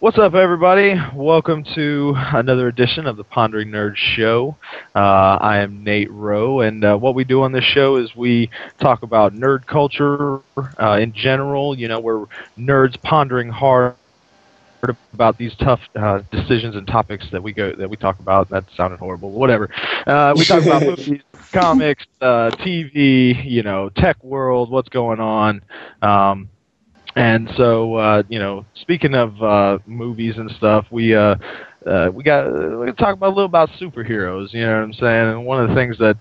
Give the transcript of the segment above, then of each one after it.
What's up, everybody? Welcome to another edition of the Pondering Nerd Show. Uh, I am Nate Rowe, and uh, what we do on this show is we talk about nerd culture uh, in general. You know, we're nerds pondering hard about these tough uh, decisions and topics that we go that we talk about. That sounded horrible. Whatever. Uh, we talk about movies, comics, uh, TV. You know, tech world. What's going on? Um, and so, uh, you know, speaking of uh, movies and stuff, we uh, uh, we got we got to talk about a little about superheroes. You know what I'm saying? And one of the things that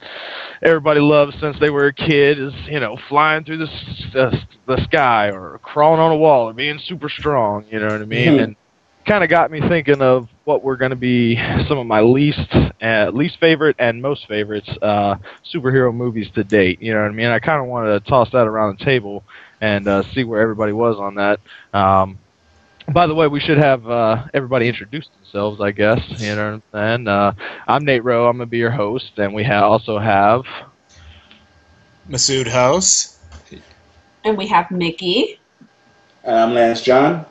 everybody loves since they were a kid is you know flying through the the, the sky or crawling on a wall or being super strong. You know what I mean? Mm-hmm. And kind of got me thinking of what were going to be some of my least uh, least favorite and most favorites uh, superhero movies to date. You know what I mean? I kind of wanted to toss that around the table and uh, see where everybody was on that. Um, by the way, we should have uh, everybody introduce themselves, I guess. You know what I'm saying? Uh, I'm Nate Rowe. I'm gonna be your host, and we ha- also have. Masood House. And we have Mickey. I'm Lance John.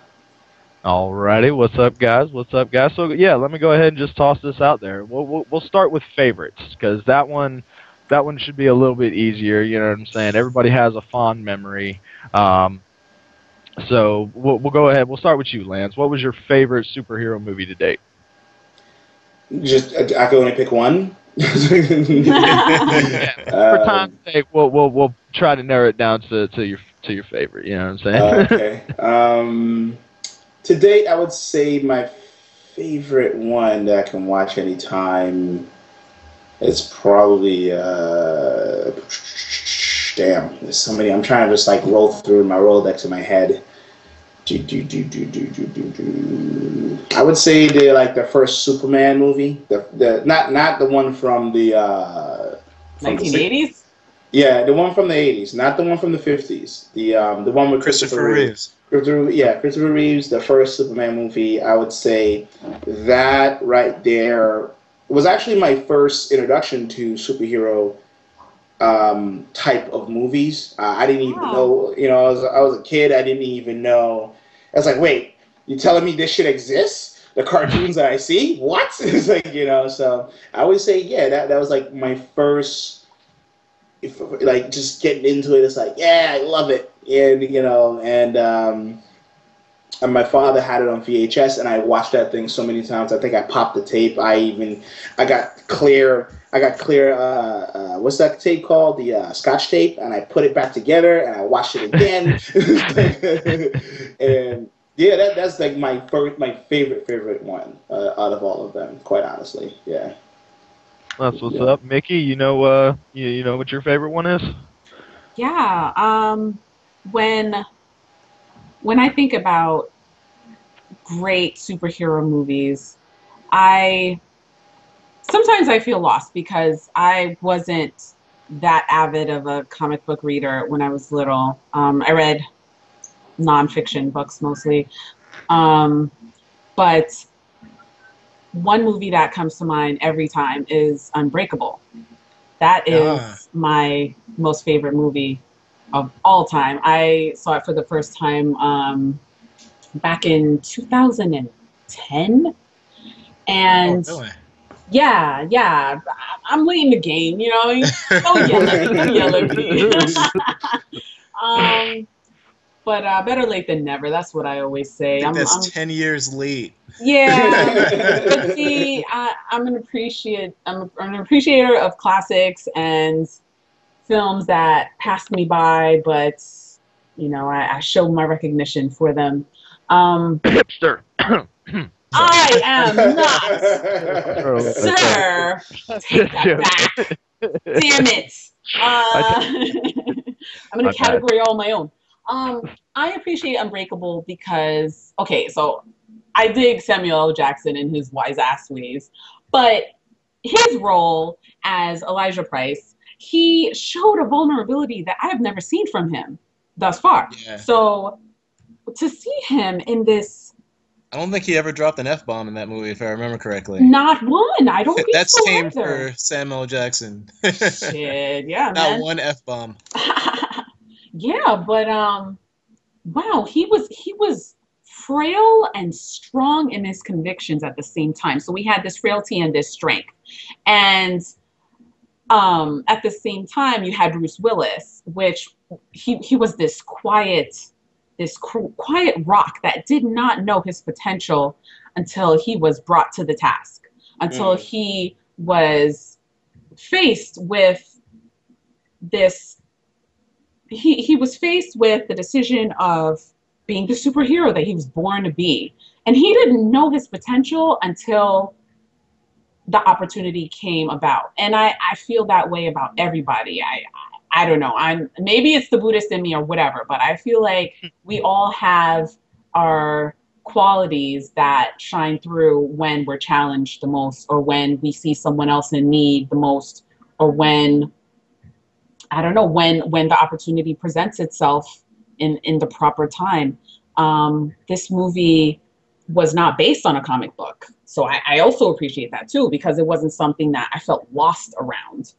Alrighty, what's up, guys? What's up, guys? So yeah, let me go ahead and just toss this out there. We'll we'll, we'll start with favorites because that one that one should be a little bit easier. You know what I'm saying? Everybody has a fond memory. Um, so we'll, we'll go ahead. We'll start with you, Lance. What was your favorite superhero movie to date? Just I I can only pick one. For time's sake, we'll, we'll we'll try to narrow it down to, to your to your favorite. You know what I'm saying? Uh, okay. Um, to date, I would say my favorite one that I can watch anytime is probably. Uh, damn, there's so many. I'm trying to just like roll through my Rolodex in my head. Do, do, do, do, do, do, do, do. I would say the like the first Superman movie, the the not not the one from the uh, from the 1980s? yeah, the one from the '80s, not the one from the '50s. The um, the one with Christopher Reeves. Christopher, yeah, Christopher Reeves, the first Superman movie. I would say that right there was actually my first introduction to superhero um, type of movies. Uh, I didn't even Wow. know, you know, I was, I was a kid. I didn't even know. I was like, wait, you telling me this shit exists? The cartoons that I see? What? it's like, you know, so I would say, yeah, that, that was like my first, if, like, just getting into it. It's like, yeah, I love it. And, you know, and, um, and my father had it on VHS, and I watched that thing so many times. I think I popped the tape. I even, I got clear, I got clear. Uh, uh, what's that tape called? The uh, Scotch tape, and I put it back together, and I watched it again. and yeah, that that's like my first, my favorite favorite one uh, out of all of them. Quite honestly, yeah. That's what's Yeah. up, Mickey. You know, uh, you, you know what your favorite one is? Yeah. Um, when when I think about great superhero movies, I sometimes I feel lost because I wasn't that avid of a comic book reader when I was little. Um, I read nonfiction books mostly, um, but one movie that comes to mind every time is Unbreakable. That is Ah. my most favorite movie of all time. I saw it for the first time um, back in 2010. And Oh, really? yeah, yeah, I'm late in the game, you know. Don't yell at me, don't yell at me. um, but uh, better late than never. That's what I always say. I I'm, that's I'm- 10 years late. yeah, but see, I, I'm an appreciate I'm, I'm an appreciator of classics and films that passed me by, but you know, I, I show my recognition for them. Um, Hipster. I am not, Oh, sir. Take that back. Damn it. Uh, I'm in My a category all my own. Um, I appreciate Unbreakable because okay, so I dig Samuel L. Jackson in his wise ass ways, but his role as Elijah Price, he showed a vulnerability that I have never seen from him thus far. Yeah. So to see him in this I don't think he ever dropped an f bomb in that movie, if I remember correctly. Not one. I don't think That's so same either. for Samuel L. Jackson. Shit, yeah, Not man. one f bomb. yeah, but um, wow, he was he was frail and strong in his convictions at the same time. So we had this frailty and this strength, and um, at the same time, you had Bruce Willis, which he he was this quiet, this quiet rock that did not know his potential until he was brought to the task, until Mm. he was faced with this he he was faced with the decision of being the superhero that he was born to be and he didn't know his potential until the opportunity came about. And i i feel that way about everybody. I i, I don't know. I'm maybe it's the buddhist in me or whatever but i feel like we all have our qualities that shine through when we're challenged the most or when we see someone else in need the most or when I don't know when when the opportunity presents itself in in the proper time. Um, this movie was not based on a comic book, so I, I also appreciate that too because it wasn't something that I felt lost around.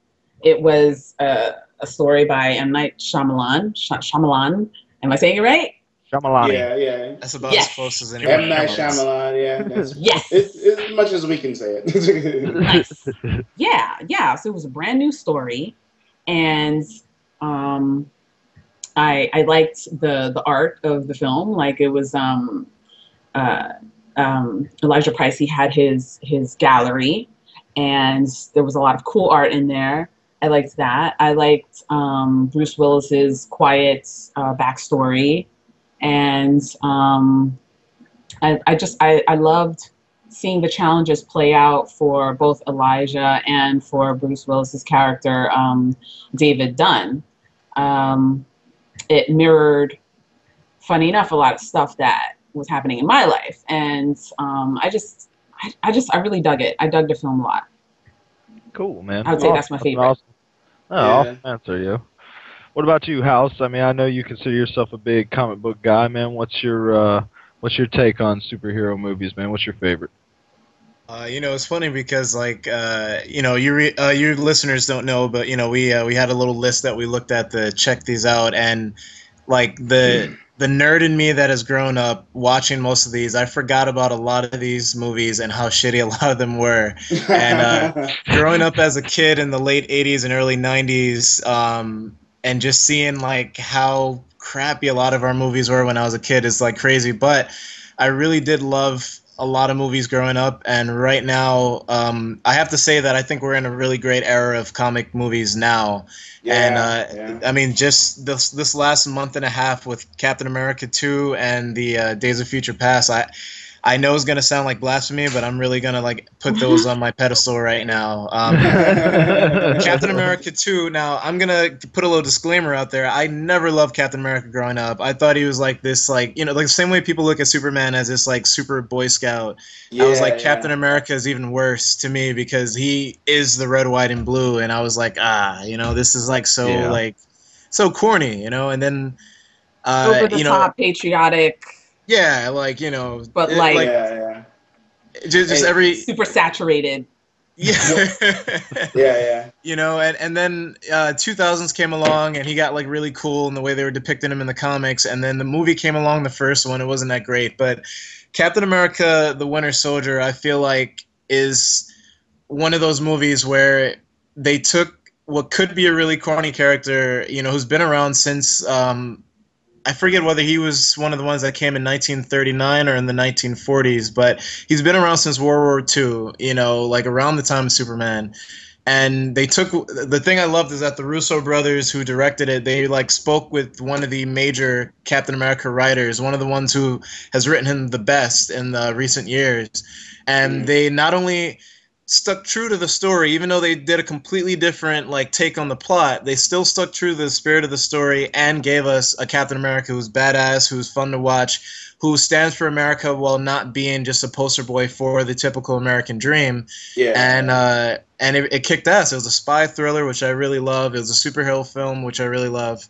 It was a, a story by M Night Shyamalan. Sh- Shyamalan, am I saying it right? Shyamalani. Yeah, yeah. That's about Yes. as close as anyone M Night. Shyamalan, yeah. Yes. it's, it's as much as we can say it. nice. Yeah, yeah. So it was a brand new story, and um, I I liked the the art of the film. Like it was um, uh, um, Elijah Price. He had his his gallery, and there was a lot of cool art in there. I liked that. I liked um, Bruce Willis's quiet uh, backstory, and um, I, I just I, I loved seeing the challenges play out for both Elijah and for Bruce Willis's character, um, David Dunn. Um, it mirrored, funny enough, a lot of stuff that was happening in my life, and um, I just, I, I just, I really dug it. I dug the film a lot. Cool, man. I would say that's my favorite. Awesome. Oh, Yeah. awesome answer, you. What about you, House? I mean, I know you consider yourself a big comic book guy, man. What's your uh, what's your take on superhero movies, man? What's your favorite? Uh, you know, it's funny because like uh, you know, you re- uh, your listeners don't know, but you know, we uh, we had a little list that we looked at to check these out, and like the the nerd in me that has grown up watching most of these, I forgot about a lot of these movies and how shitty a lot of them were. And, uh, growing up as a kid in the late 80s and early 90s um, and just seeing like how crappy a lot of our movies were when i was a kid is like crazy but i really did love a lot of movies growing up and right now um, i have to say that i think we're in a really great era of comic movies now Yeah, and uh, yeah. I mean, just this this last month and a half with Captain America two and the uh, Days of Future Past, I I know it's gonna sound like blasphemy, but I'm really gonna like put those on my pedestal right now. Um, Captain America 2. Now, I'm going to put a little disclaimer out there. I never loved Captain America growing up. I thought he was like this, like, you know, like the same way people look at Superman as this, like, super Boy Scout. Yeah, I was Yeah, like, yeah. Captain America is even worse to me because he is the red, white, and blue. And I was like, ah, you know, this is like so, Yeah. like, so corny, you know? And then, uh, Over the you know, top, patriotic, yeah, like, you know, But, it- like- yeah, yeah, just, just every, super saturated. yeah. yeah, yeah. you know and and then uh 2000s came along and he got like really cool in the way they were depicting him in the comics and then the movie came along the first one it wasn't that great but captain america the winter soldier i feel like is one of those movies where they took what could be a really corny character you know who's been around since um I forget whether he was one of the ones that came in 1939 or in the 1940s, but he's been around since World War II, you know, like around the time of Superman and they took the thing I loved is that the Russo brothers who directed it, they like spoke with one of the major Captain America writers, one of the ones who has written him the best in the recent years, and Mm. they not only stuck true to the story even though they did a completely different like take on the plot they still stuck true to the spirit of the story and gave us a captain america who's badass who's fun to watch who stands for america while not being just a poster boy for the typical american dream yeah. and uh, and it, it kicked ass. It was a spy thriller, which I really love. It was a superhero film, which I really love,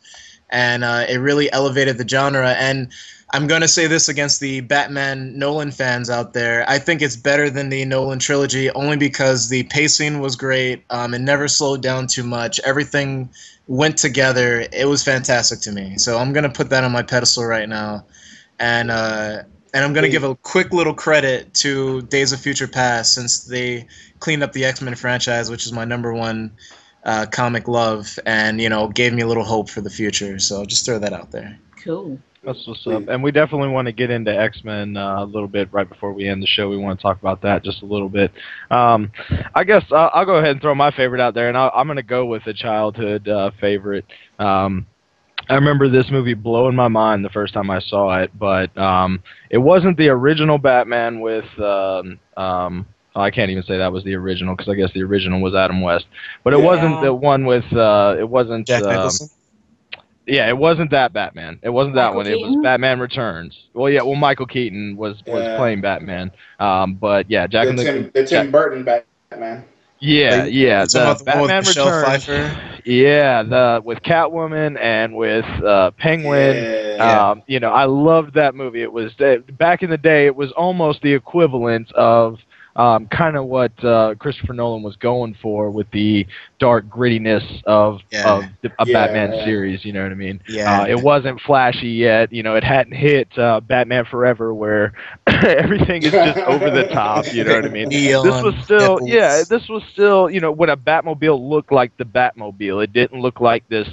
and uh, it really elevated the genre. And I'm going to say this against the Batman Nolan fans out there. I think it's better than the Nolan trilogy only because the pacing was great. Um, it never slowed down too much. Everything went together. It was fantastic to me. So I'm going to put that on my pedestal right now. And, uh, and I'm going to give a quick little credit to Days of Future Past since they cleaned up the X Men franchise, which is my number one uh, comic love, and you know gave me a little hope for the future. So I'll just throw that out there. Cool. That's what's up. And we definitely want to get into X Men uh, a little bit right before we end the show. We want to talk about that just a little bit. Um, I guess uh, I'll go ahead and throw my favorite out there, and i am going to go with a childhood uh, favorite. Um, I remember this movie blowing my mind the first time I saw it, but um, it wasn't the original Batman with. Um, um, oh, I can't even say that was the original because I guess the original was Adam West, but it Yeah. wasn't the one with. Uh, it wasn't. Jack um, Nicholson. Yeah, it wasn't that Batman. It wasn't that Michael one. It was Batman Returns. Well, yeah, well, Michael Keaton was was Yeah. playing Batman. Um, but yeah, Jack the, and the Tim, the Tim Burton Batman. yeah, Like, yeah, the the Batman Returns. Pfeiffer. Yeah, the with Catwoman and with uh, Penguin. Yeah. Um, you know, I loved that movie. It was uh, back in the day. It was almost the equivalent of um, kind of what uh, Christopher Nolan was going for with the dark grittiness of Yeah. of the, a Yeah, Batman yeah. series. You know what I mean? Yeah. Uh, it wasn't flashy yet. You know, it hadn't hit uh, Batman Forever where everything is just over the top. You know what I mean? Neon this was still, nipples. yeah, this was still, you know, when a Batmobile looked like the Batmobile. It didn't look like this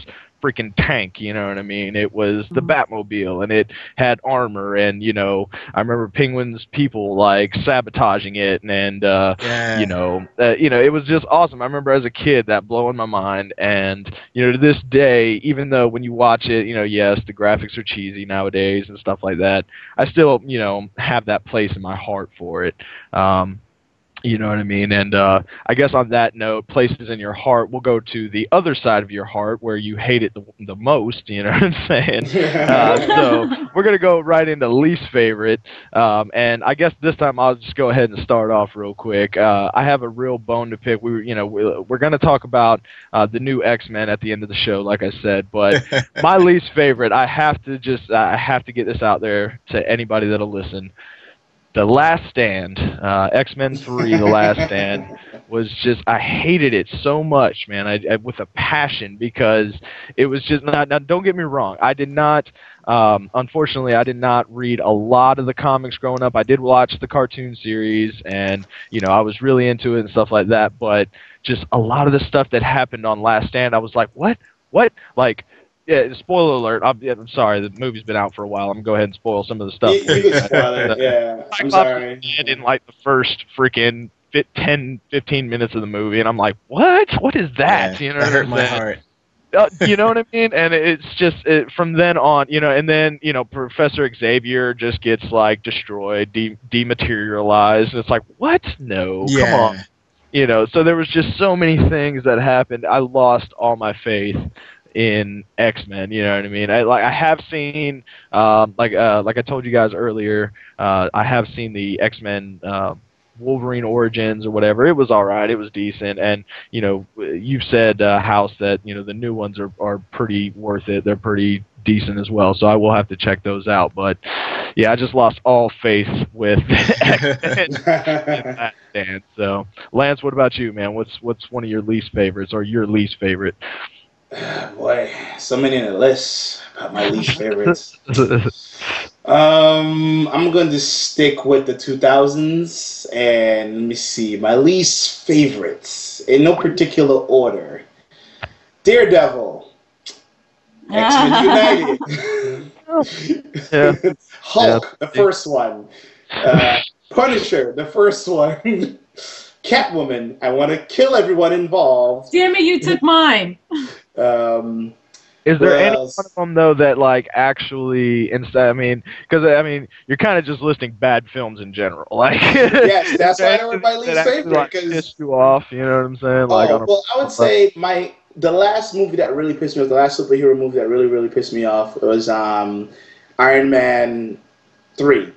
freaking tank. You know what I mean? It was the Mhm. Batmobile, and it had armor, and you know, I remember Penguin's people like sabotaging it, and uh, yeah. you know, uh, you know, it was just awesome. I remember as a kid that blowing my mind, and you know, to this day, even though when you watch it, you know, yes, the graphics are cheesy nowadays and stuff like that, I still, you know, have that place in my heart for it. Um, you know what I mean? And uh, I guess on that note, places in your heart, we'll go to the other side of your heart where you hate it the, the most. You know what I'm saying? Uh, so we're gonna go right into least favorite, um, and I guess this time I'll just go ahead and start off real quick. Uh, I have a real bone to pick. We, were, you know, we're, we're gonna talk about uh, the new X Men at the end of the show, like I said. But my least favorite, I have to just, I have to get this out there to anybody that'll listen. The Last Stand, uh, X Men Three, The Last Stand was just I hated it so much, man. I, I with a passion because it was just not. Now, don't get me wrong. I did not. Um, unfortunately, I did not read a lot of the comics growing up. I did watch the cartoon series, and you know I was really into it and stuff like that. But just a lot of the stuff that happened on Last Stand, I was like, what, what, like. Yeah, spoiler alert. I'm, yeah, I'm sorry. The movie's been out for a while. I'm gonna go ahead and spoil some of the stuff. You, you can spoil it. Yeah, I'm Cyclops sorry. is dead in like the first freaking fit 10, 15 minutes of the movie, and I'm like, what? What is that? Yeah, you know, that what hurt I'm my saying? heart. Uh, you know what I mean? And it's just it, from then on, you know, and then you know, Professor Xavier just gets like destroyed, de- dematerialized, and it's like, what? No, yeah. come on you know so there was just so many things that happened i lost all my faith in x-men you know what i mean i like i have seen um like uh like i told you guys earlier uh i have seen the x-men uh wolverine origins or whatever it was all right it was decent and you know you've said uh house that you know the new ones are are pretty worth it they're pretty decent as well so i will have to check those out but yeah i just lost all faith with that stand. So, Lance, what about you, man? What's what's one of your least favorites or your least favorite? Boy, so many in the list. About my least favorites. Um, I'm going to stick with the 2000s, and let me see my least favorites in no particular order. Daredevil, X Men United, Yeah. Hulk, the first one, uh, Punisher, the first one, Catwoman. I want to kill everyone involved. Damn it, you took mine. Um, Is there any one of them though that like actually instead? I mean, because I mean, you're kind of just listing bad films in general. Like, Yes, that's why went my least favorite, Like, 'cause- pissed you off. You know what I'm saying? Like, oh, well, I would say my the last movie that really pissed me off, the last superhero movie that really really pissed me off was um, Iron Man three.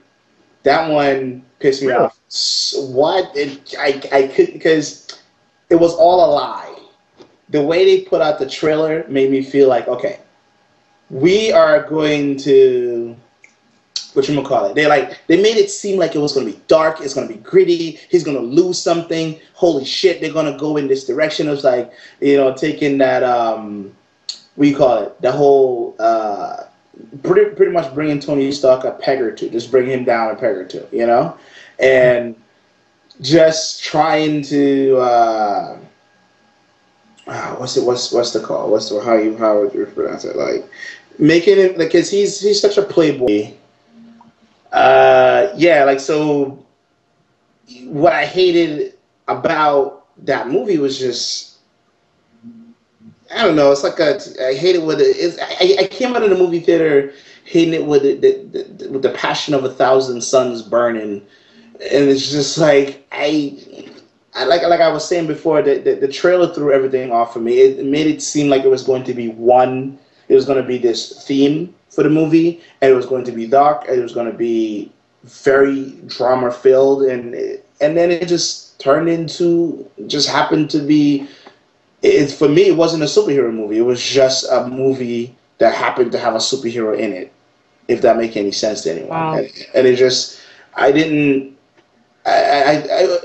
That one pissed me Really? off. What it, I I couldn't because it was all a lie. The way they put out the trailer made me feel like okay, we are going to what you call it? They like they made it seem like it was gonna be dark, it's gonna be gritty, he's gonna lose something. Holy shit, they're gonna go in this direction. It was like, you know, taking that um what do you call it? The whole uh pretty pretty much bringing Tony Stark a peg or two, just bring him down a peg or two, you know? And just trying to uh what's it? What's what's the call? What's the how you how would you pronounce it? Like making it like cause he's he's such a playboy. Uh, yeah, like so. What I hated about that movie was just I don't know. It's like a I hate it with it. I, I came out of the movie theater hating it with it, the, the, with the passion of a thousand suns burning, and it's just like I I, like like I was saying before, the, the, the trailer threw everything off for me. It, made it seem like it was going to be one. It was going to be this theme for the movie, and it was going to be dark, and it was going to be very drama filled, and and then it just turned into just happened to be. It, for me, it wasn't a superhero movie. It was just a movie that happened to have a superhero in it. If that make any sense to anyone, Wow. and, and it just I didn't. I, I, I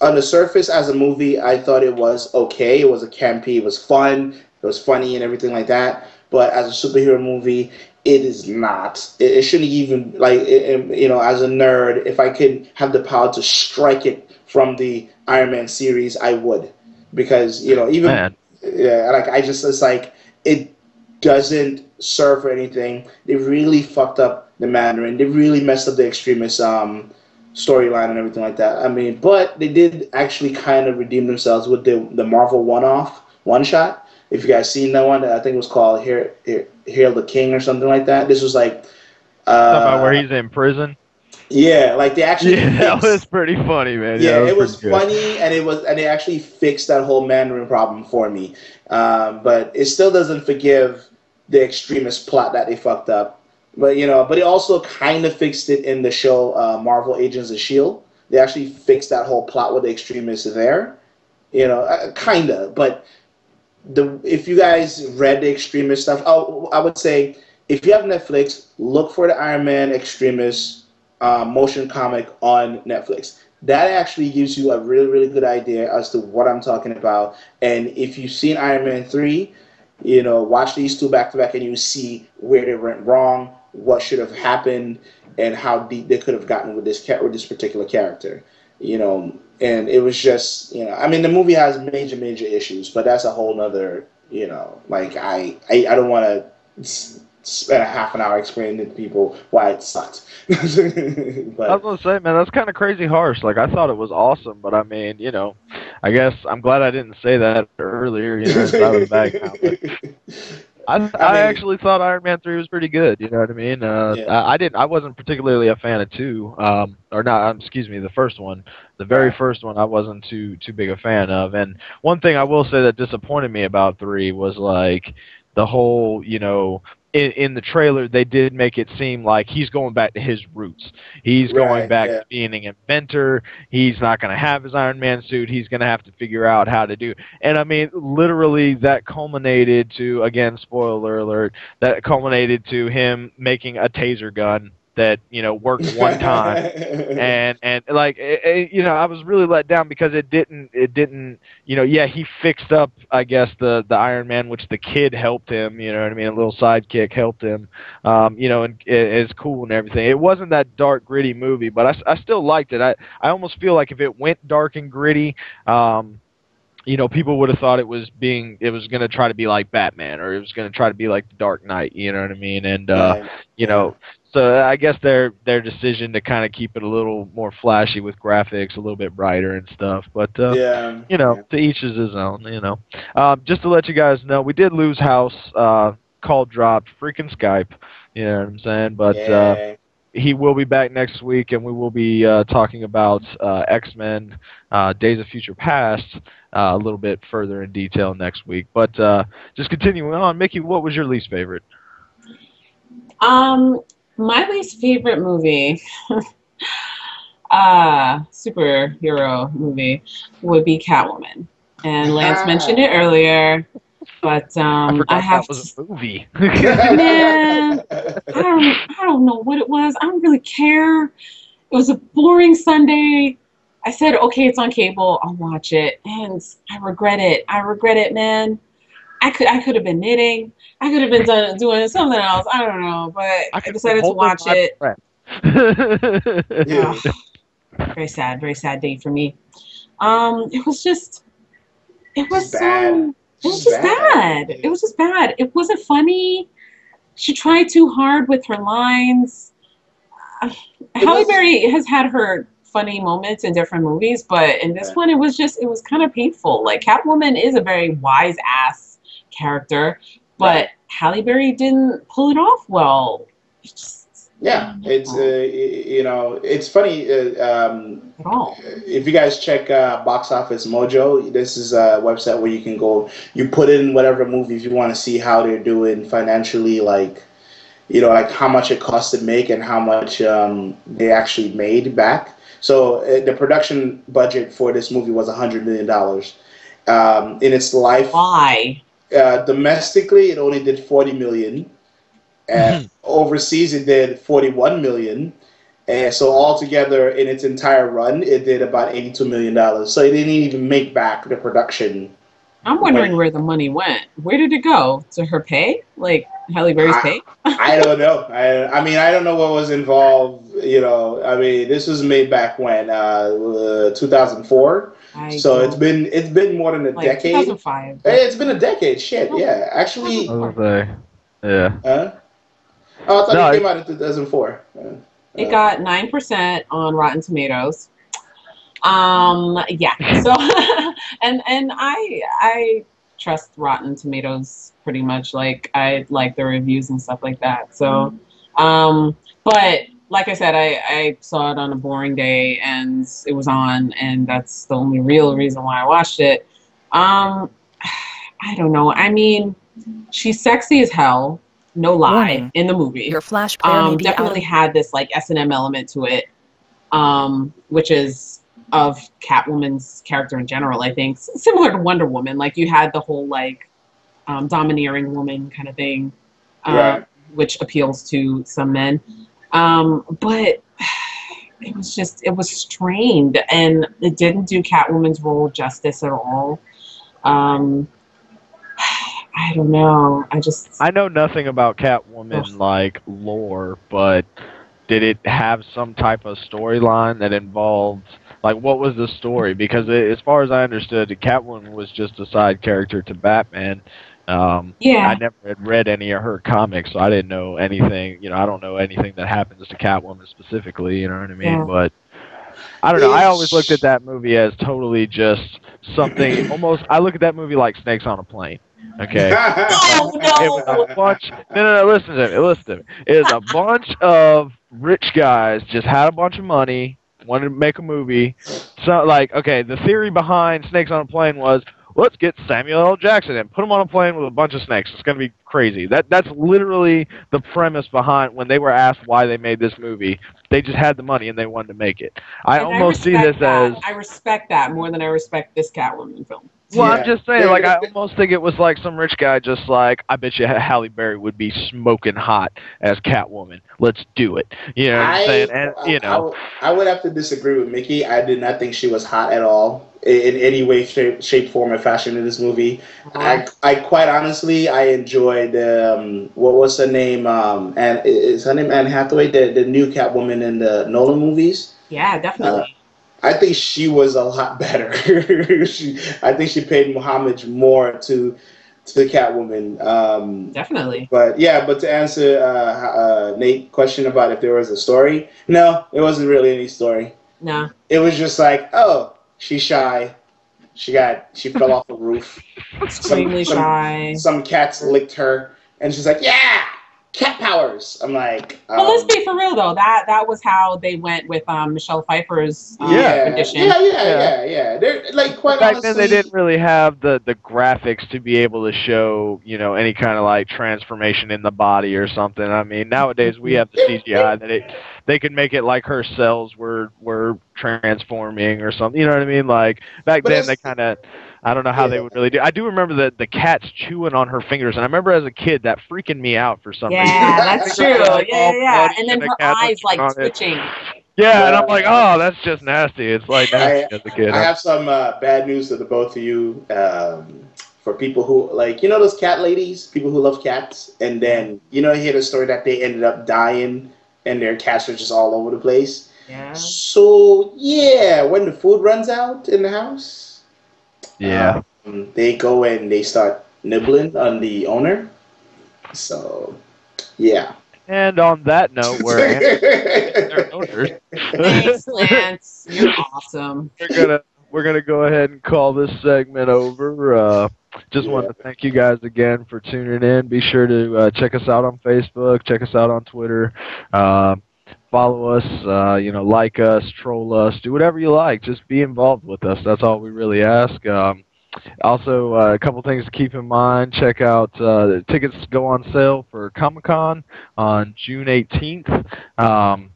on the surface as a movie, I thought it was okay. It was a campy. It was fun. It was funny and everything like that. But as a superhero movie, it is not. It, it shouldn't even like it, it- you know. As a nerd, if I could have the power to strike it from the Iron Man series, I would, because you know even Man. yeah, like I just it's like it doesn't serve for anything. They really fucked up the Mandarin. They really messed up the Extremis um storyline and everything like that. I mean, but they did actually kind of redeem themselves with the the Marvel one off one shot. If you guys seen that one, I think it was called Here Here Hail the King or something like that. This was like uh, about where he's in prison. yeah, like they actually Yeah, that was pretty funny, man. yeah, that it was funny and it was and it actually fixed that whole Mandarin problem for me. Um, but it still doesn't forgive the Extremis plot that they fucked up. But you know, but it also kind of fixed it in the show uh, Marvel Agents of Shield. They actually fixed that whole plot with the extremists there. You know, uh, kind of. But the if you guys read the Extremis stuff, oh, I would say if you have Netflix, look for the Iron Man Extremis uh, motion comic on Netflix. That actually gives you a really, really good idea as to what I'm talking about. And if you've seen Iron Man 3, you know, watch these two back to back and you see where they went wrong, what should have happened, and how deep they could have gotten with this cat with this particular character. You know, and it was just, you know, I mean, the movie has major, major issues, but that's a whole nother, you know, like I, I, I don't want to spend a half an hour explaining to people why it sucked. I was gonna say, man, that's kind of crazy harsh. Like I thought it was awesome, but I mean, you know, I guess I'm glad I didn't say that earlier. You know, I was back now. But I, I, mean- actually thought Iron Man three was pretty good. You know what I mean? Uh, Yeah. I, I didn't. I wasn't particularly a fan of two, um, or not. Um, excuse me, the first one, the very first one, I wasn't too too big a fan of. And one thing I will say that disappointed me about three was like the whole, you know. In, in the trailer, they did make it seem like he's going back to his roots. He's going back yeah. to being an inventor. He's not going to have his Iron Man suit. He's going to have to figure out how to do. And I mean, literally, that culminated to again, spoiler alert. That culminated to him making a taser gun that you know worked one time. And and like it, it- you know, I was really let down because it didn't it didn't you know yeah he fixed up I guess the the Iron Man which the kid helped him you know what I mean a little sidekick helped him um, you know and it, it's cool and everything. It wasn't that dark gritty movie, but I, I still liked it. I I almost feel like if it went dark and gritty. Um, you know, people would have thought it was being, it was going to try to be like Batman, or it was going to try to be like The Dark Knight. You know what I mean? And uh, Right. you know, so I guess their their decision to kind of keep it a little more flashy with graphics, a little bit brighter and stuff. But uh, yeah, you know, to each is his own. You know, um, just to let you guys know, we did lose House. Uh, call dropped, freaking Skype. You know what I'm saying? But uh, he will be back next week, and we will be uh, talking about uh, X Men, uh, Days of Future Past, uh, a little bit further in detail next week. But uh, just continuing on, Mickey, what was your least favorite? Um, my least favorite movie, uh, superhero movie, would be Catwoman. And Lance Ah. mentioned it earlier. But I um, forgot I have that was to a movie. Man. I don't I don't know what it was. I don't really care. It was a boring Sunday. I said, okay, it's on cable. I'll watch it, and I regret it. I regret it, man. I could I could have been knitting. I could have been done, doing something else. I don't know, but I, could decided to watch it. breath. Yeah. Very sad, very sad day for me. Um, it was just, it was Just bad. um, it was Just just bad. bad. It was just bad. It wasn't funny. She tried too hard with her lines. Uh, Halle was- Berry has had her funny moments in different movies, but in this Yeah. one, it was just, it was kind of painful. Like Catwoman is a very wise ass character, but Right. Halle Berry didn't pull it off well. It just, Yeah, it's uh, you know it's funny. Uh, um, if you guys check uh, Box Office Mojo, this is a website where you can go. You put in whatever movies you want to see how they're doing financially, like you know, like how much it cost to make and how much um, they actually made back. So uh, the production budget for this movie was hundred million dollars. Um, in its life, Why? Uh, domestically, it only did 40 million. And overseas, it did 41 million. And so altogether, in its entire run, it did about 82 million dollars. So it didn't even make back the production. I'm wondering where the money went. Where did it go? To her pay? Like Halle Berry's I- pay? I don't know. I, I mean, I don't know what was involved. You know, I mean, this was made back when uh, 2004. I So don't- it's been it's been more than a like decade. 2005. Hey, It's been a decade. Shit, yeah. Actually, I was gonna say, yeah. huh? Oh, I thought No, it came out in 2004. Uh, It uh, got nine percent on Rotten Tomatoes. Um, yeah. So, and and I I trust Rotten Tomatoes pretty much. Like I like the reviews and stuff like that. So, um, but like I said, I I saw it on a boring day and it was on, and that's the only real reason why I watched it. Um, I don't know. I mean, she's sexy as hell. No lie Warning. in the movie Your flash player um, be out definitely had this like S and M element to it, um, which is of Catwoman's character in general. I think S- similar to Wonder Woman, like you had the whole like um, domineering woman kind of thing, uh, Right. which appeals to some men. Um, but it was just it was strained, and it didn't do Catwoman's role justice at all. Um, I don't know. I just I know nothing about Catwoman like lore, but did it have some type of storyline that involved like what was the story? Because it, as far as I understood, Catwoman was just a side character to Batman. Um, yeah. I never had read any of her comics, so I didn't know anything. You know, I don't know anything that happens to Catwoman specifically. You know what I mean? Yeah. But I don't know. I always looked at that movie as totally just something. almost, I look at that movie like Snakes on a Plane. Okay. Oh, It was a bunch. No, no, no. Listen to me. Listen to me. It was a bunch of rich guys just had a bunch of money, wanted to make a movie. So, like, okay, the theory behind Snakes on a Plane was let's get Samuel L. Jackson and put him on a plane with a bunch of snakes. It's going to be crazy. That that's literally the premise behind when they were asked why they made this movie. They just had the money and they wanted to make it. I And almost see this that. as I respect that more than I respect this Catwoman film. Well, Yeah. I'm just saying, like, I they're- almost think it was like some rich guy just like, I bet you Halle Berry would be smoking hot as Catwoman. Let's do it. You know what I'm saying? And, you know, would- I would have to disagree with Mickey. I did not think she was hot at all in, in any way, shape, shape, form, or fashion in this movie. I, I quite honestly, I enjoyed um, what was her name? Um, and is her name Anne Hathaway, the the new Catwoman in the Nolan movies? yeah, definitely. I think she was a lot better. she, I think she paid homage more to to Catwoman. Um, definitely. but yeah, but to answer uh, uh, Nate's question about if there was a story, no, it wasn't really any story. No. It was just like, oh, she's shy. She got she fell off a roof. Extremely some, shy. Some cats licked her, and she's like, yeah, cat powers. I'm like, um, Well, let's be for real though. That that was how they went with um, Michelle Pfeiffer's um, yeah, rendition. yeah, yeah, Yeah. yeah, yeah. They're like quite back honestly, then they didn't really have the, the graphics to be able to show, you know, any kind of like transformation in the body or something. I mean, nowadays we have the CGI that it they could make it like her cells were were transforming or something. You know what I mean? Like back But then, they kind of. I don't know how they would really do. I do remember the the cats chewing on her fingers, and I remember as a kid that freaking me out for some reason. Yeah, that's true. Fingers Yeah, yeah, yeah. And then the her cat eyes like chewing it. twitching. Yeah, and I'm like, oh, that's just nasty. It's like nasty as a kid. I have some uh, bad news to the both of you. Um, for people who like, you know, those cat ladies, people who love cats, and then you know, I hear the story that they ended up dying, and their cats are just all over the place. Yeah. So yeah, when the food runs out in the house, yeah. um, they go and they start nibbling on the owner. So yeah. And on that note, we're their owners. Thanks, Lance. You're awesome. we're gonna we're gonna go ahead and call this segment over. Uh, just wanted to thank you guys again for tuning in. Be sure to uh, check us out on Facebook, check us out on Twitter, uh, follow us. Uh, you know, like us, troll us, do whatever you like. Just be involved with us. That's all we really ask. Um, also, uh, a couple things to keep in mind. Check out uh, the tickets go on sale for Comic Con on June 18th. Um,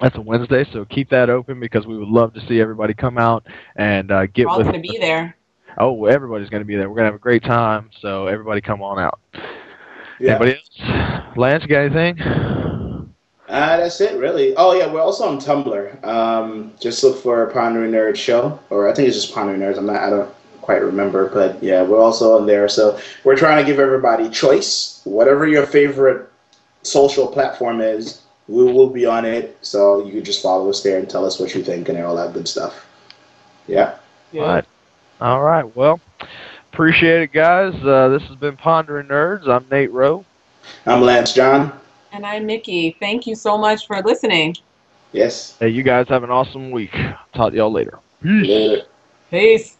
that's a Wednesday, so keep that open because we would love to see everybody come out and uh, get We're all with. going to be there. Oh, everybody's going to be there. We're going to have a great time, so everybody come on out. Yeah. Anybody else? Lance, you got anything? Uh, that's it, really. Oh yeah, we're also on Tumblr. Um, just look for Pondering Nerd Show, or I think it's just Pondering Nerds. I'm not. I don't quite remember, but yeah, we're also on there. So we're trying to give everybody choice. Whatever your favorite social platform is, we will be on it. So you can just follow us there and tell us what you think and all that good stuff. Yeah. All right. All right. Well, appreciate it, guys. Uh, this has been Pondering Nerds. I'm Nate Rowe. I'm Lance John. And I'm Mickey. Thank you so much for listening. Yes. Hey, you guys have an awesome week. Talk to y'all later. Later. Peace.